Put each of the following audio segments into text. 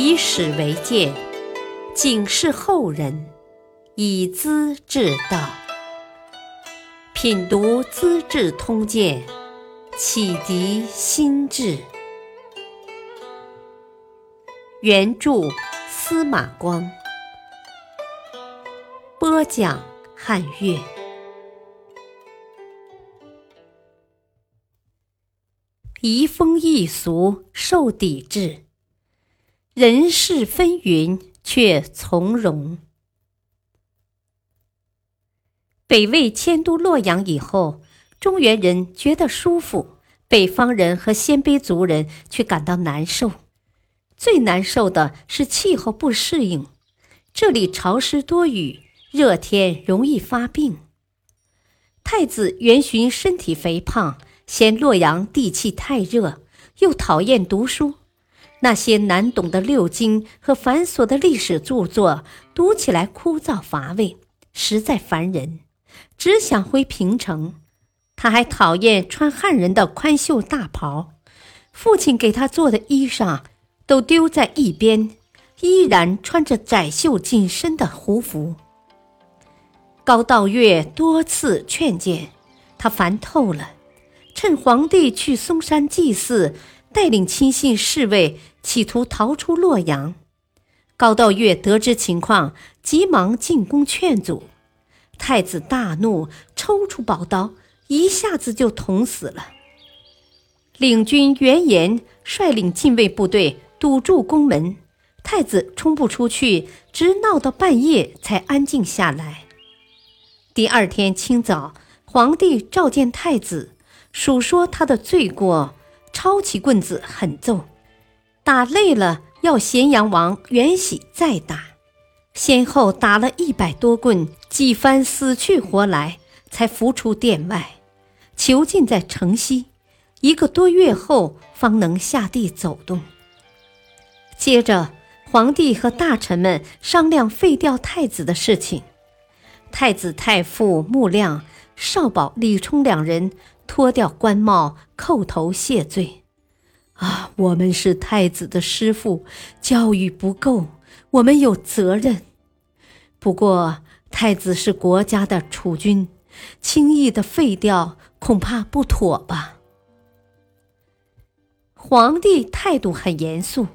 以史为鉴，警示后人，以资治道。品读《资治通鉴》，启迪心智。原著司马光，播讲汉乐。移风易俗，受抵制。人事纷纭，却从容。北魏迁都洛阳以后，中原人觉得舒服，北方人和鲜卑族人却感到难受。最难受的是气候不适应，这里潮湿多雨，热天容易发病。太子元勋身体肥胖，嫌洛阳地气太热，又讨厌读书。那些难懂的六经和繁琐的历史著作，读起来枯燥乏味，实在烦人，只想回平城。他还讨厌穿汉人的宽袖大袍，父亲给他做的衣裳都丢在一边，依然穿着窄袖紧身的胡服。高道岳多次劝谏，他烦透了，趁皇帝去嵩山祭祀。带领亲信侍卫企图逃出洛阳，高道岳得知情况，急忙进宫劝阻。太子大怒，抽出宝刀，一下子就捅死了。领军袁岩率领禁卫部队堵住宫门，太子冲不出去，直闹到半夜才安静下来。第二天清早，皇帝召见太子，数说他的罪过。抄起棍子狠揍，打累了要咸阳王元喜再打，先后打了一百多棍，几番死去活来，才扶出殿外，囚禁在城西。一个多月后，方能下地走动。接着，皇帝和大臣们商量废掉太子的事情。太子太傅穆亮、少保李冲两人。脱掉官帽，叩头谢罪。啊，我们是太子的师傅，教育不够，我们有责任。不过，太子是国家的储君，轻易的废掉恐怕不妥吧？皇帝态度很严肃。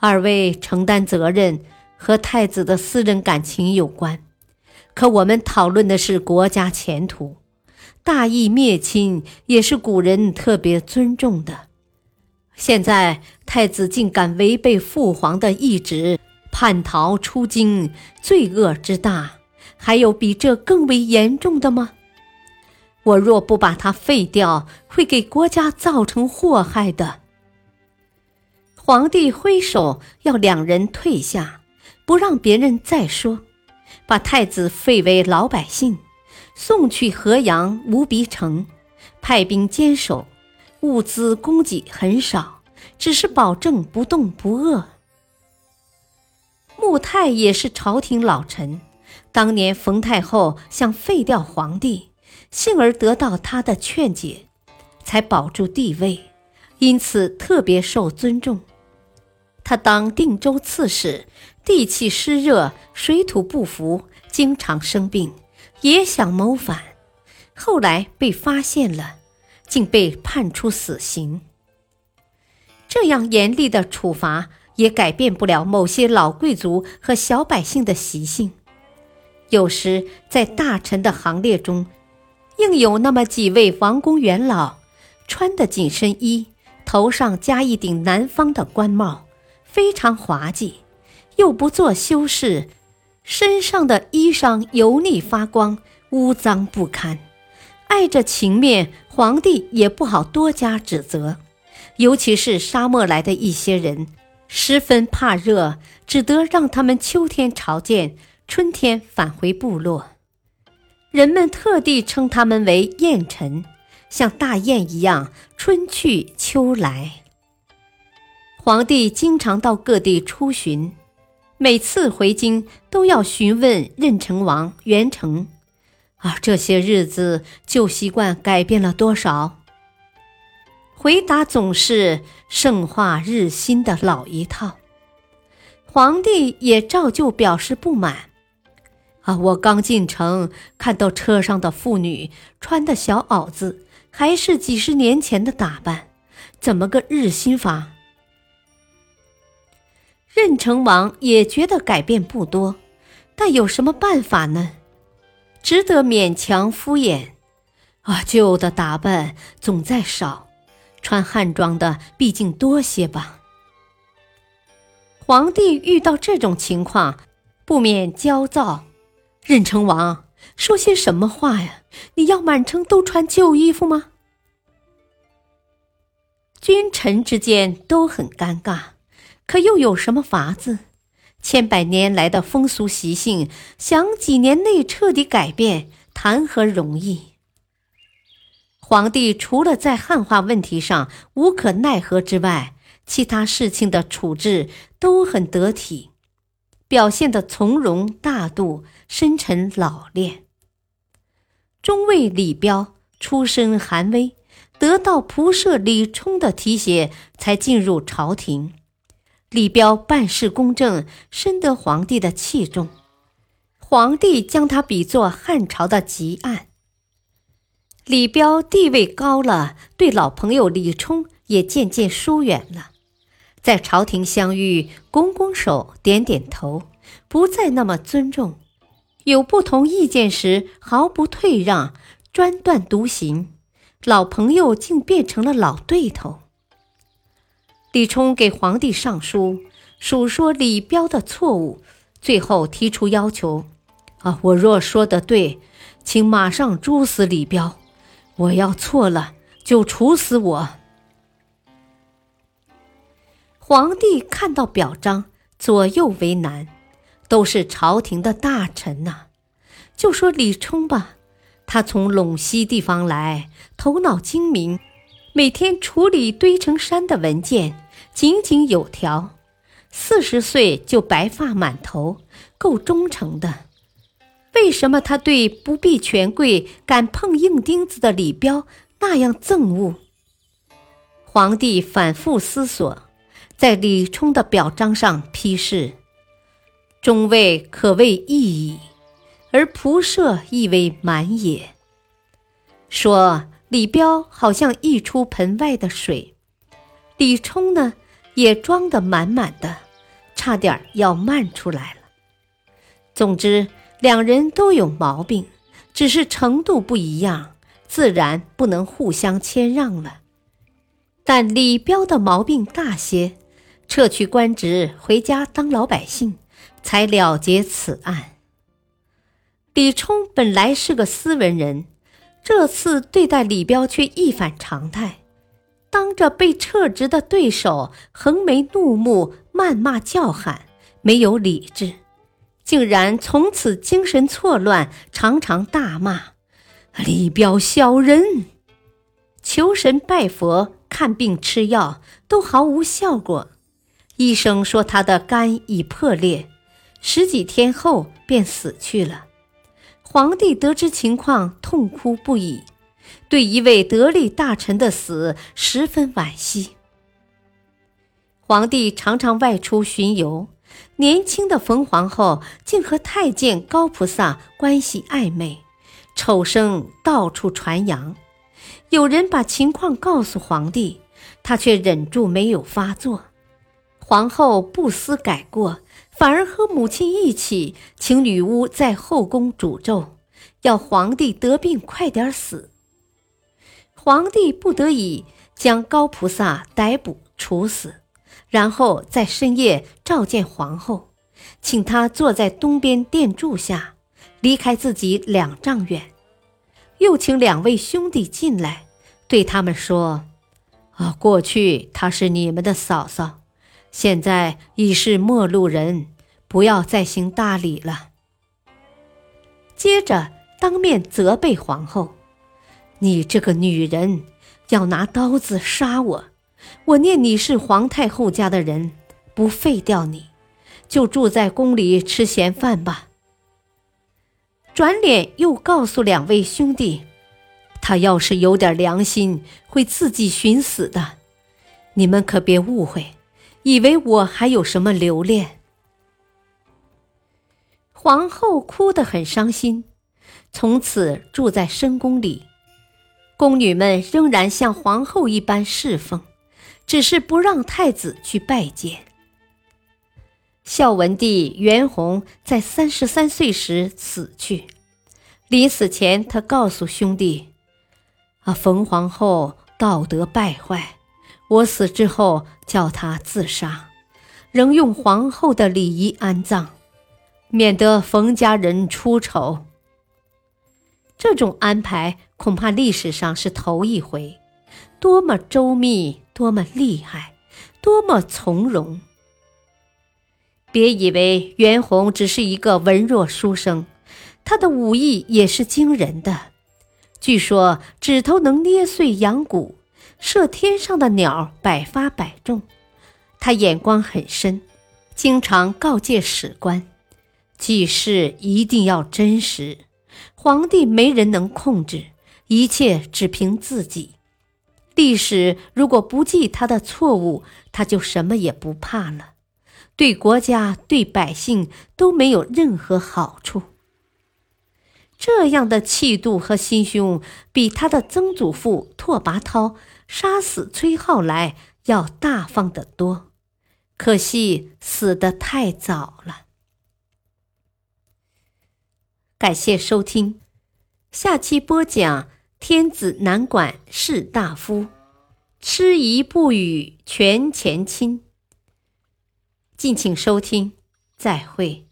二位承担责任和太子的私人感情有关，可我们讨论的是国家前途。大义灭亲也是古人特别尊重的。现在太子竟敢违背父皇的意志，叛逃出京，罪恶之大，还有比这更为严重的吗？我若不把他废掉，会给国家造成祸害的。皇帝挥手要两人退下，不让别人再说，把太子废为老百姓。送去河阳无鼻城，派兵坚守，物资供给很少，只是保证不冻不饿。穆泰也是朝廷老臣，当年冯太后想废掉皇帝，幸而得到他的劝解，才保住帝位，因此特别受尊重。他当定州刺史，地气湿热，水土不服，经常生病。也想谋反，后来被发现了，竟被判处死刑。这样严厉的处罚也改变不了某些老贵族和小百姓的习性。有时在大臣的行列中，硬有那么几位王公元老，穿的紧身衣，头上加一顶南方的官帽，非常滑稽，又不做修饰。身上的衣裳油腻发光，污脏不堪，碍着情面，皇帝也不好多加指责。尤其是沙漠来的一些人，十分怕热，只得让他们秋天朝见，春天返回部落。人们特地称他们为燕臣，像大雁一样，春去秋来。皇帝经常到各地出巡。每次回京都要询问任城王元成，啊，这些日子旧习惯改变了多少？回答总是圣化日新的老一套。皇帝也照旧表示不满。啊，我刚进城，看到车上的妇女穿的小袄子，还是几十年前的打扮，怎么个日新法？任城王也觉得改变不多，但有什么办法呢？只得勉强敷衍。啊，旧的打扮总在少，穿汉装的毕竟多些吧。皇帝遇到这种情况，不免焦躁。任城王说些什么话呀？你要满城都穿旧衣服吗？君臣之间都很尴尬，可又有什么法子？千百年来的风俗习性，想几年内彻底改变，谈何容易？皇帝除了在汉化问题上无可奈何之外，其他事情的处置都很得体。表现的从容大度、深沉老练。中尉李彪出身寒微，得到仆射李冲的提携，才进入朝廷。李彪办事公正，深得皇帝的器重，皇帝将他比作汉朝的汲黯。李彪地位高了，对老朋友李冲也渐渐疏远了。在朝廷相遇，拱拱手，点点头，不再那么尊重；有不同意见时，毫不退让，专断独行。老朋友竟变成了老对头。李冲给皇帝上书，数说李彪的错误，最后提出要求：啊，我若说的对，请马上诛死李彪；我要错了，就处死我。皇帝看到表彰，左右为难，都是朝廷的大臣呐。就说李冲吧，他从陇西地方来，头脑精明，每天处理堆成山的文件，井井有条。四十岁就白发满头，够忠诚的。为什么他对不避权贵、敢碰硬钉子的李彪那样憎恶？皇帝反复思索。在李冲的表彰上批示：“中尉可谓义矣，而仆射亦为满也。”说李彪好像溢出盆外的水，李冲呢也装得满满的，差点要漫出来了。总之，两人都有毛病，只是程度不一样，自然不能互相谦让了。但李彪的毛病大些。撤去官职，回家当老百姓，才了结此案。李冲本来是个斯文人，这次对待李彪却一反常态，当着被撤职的对手横眉怒目、谩骂叫喊，没有理智，竟然从此精神错乱，常常大骂李彪小人，求神拜佛、看病吃药都毫无效果。医生说他的肝已破裂，十几天后便死去了。皇帝得知情况，痛哭不已，对一位得力大臣的死十分惋惜。皇帝常常外出巡游，年轻的冯皇后竟和太监高菩萨关系暧昧，丑声到处传扬。有人把情况告诉皇帝，他却忍住没有发作。皇后不思改过，反而和母亲一起请女巫在后宫诅咒，要皇帝得病快点死。皇帝不得已将高菩萨逮捕处死，然后在深夜召见皇后，请她坐在东边殿柱下，离开自己两丈远，又请两位兄弟进来，对他们说：“啊，过去她是你们的嫂嫂。”现在已是陌路人，不要再行大礼了。接着当面责备皇后：“你这个女人，要拿刀子杀我！我念你是皇太后家的人，不废掉你，就住在宫里吃闲饭吧。”转脸又告诉两位兄弟：“他要是有点良心，会自己寻死的。你们可别误会。”以为我还有什么留恋？皇后哭得很伤心，从此住在深宫里。宫女们仍然像皇后一般侍奉，只是不让太子去拜见。孝文帝元宏在三十三岁时死去，临死前，他告诉兄弟：“啊，冯皇后道德败坏，我死之后叫他自杀，仍用皇后的礼仪安葬，免得冯家人出丑。”这种安排。恐怕历史上是头一回，多么周密，多么厉害，多么从容！别以为袁弘只是一个文弱书生，他的武艺也是惊人的。据说指头能捏碎羊骨，射天上的鸟百发百中。他眼光很深，经常告诫史官：记事一定要真实，皇帝没人能控制。一切只凭自己。历史如果不记他的错误，他就什么也不怕了，对国家、对百姓都没有任何好处。这样的气度和心胸，比他的曾祖父拓跋焘杀死崔浩来要大方得多。可惜死得太早了。感谢收听，下期播讲。天子难管士大夫，吃夷不语权钱亲。敬请收听，再会。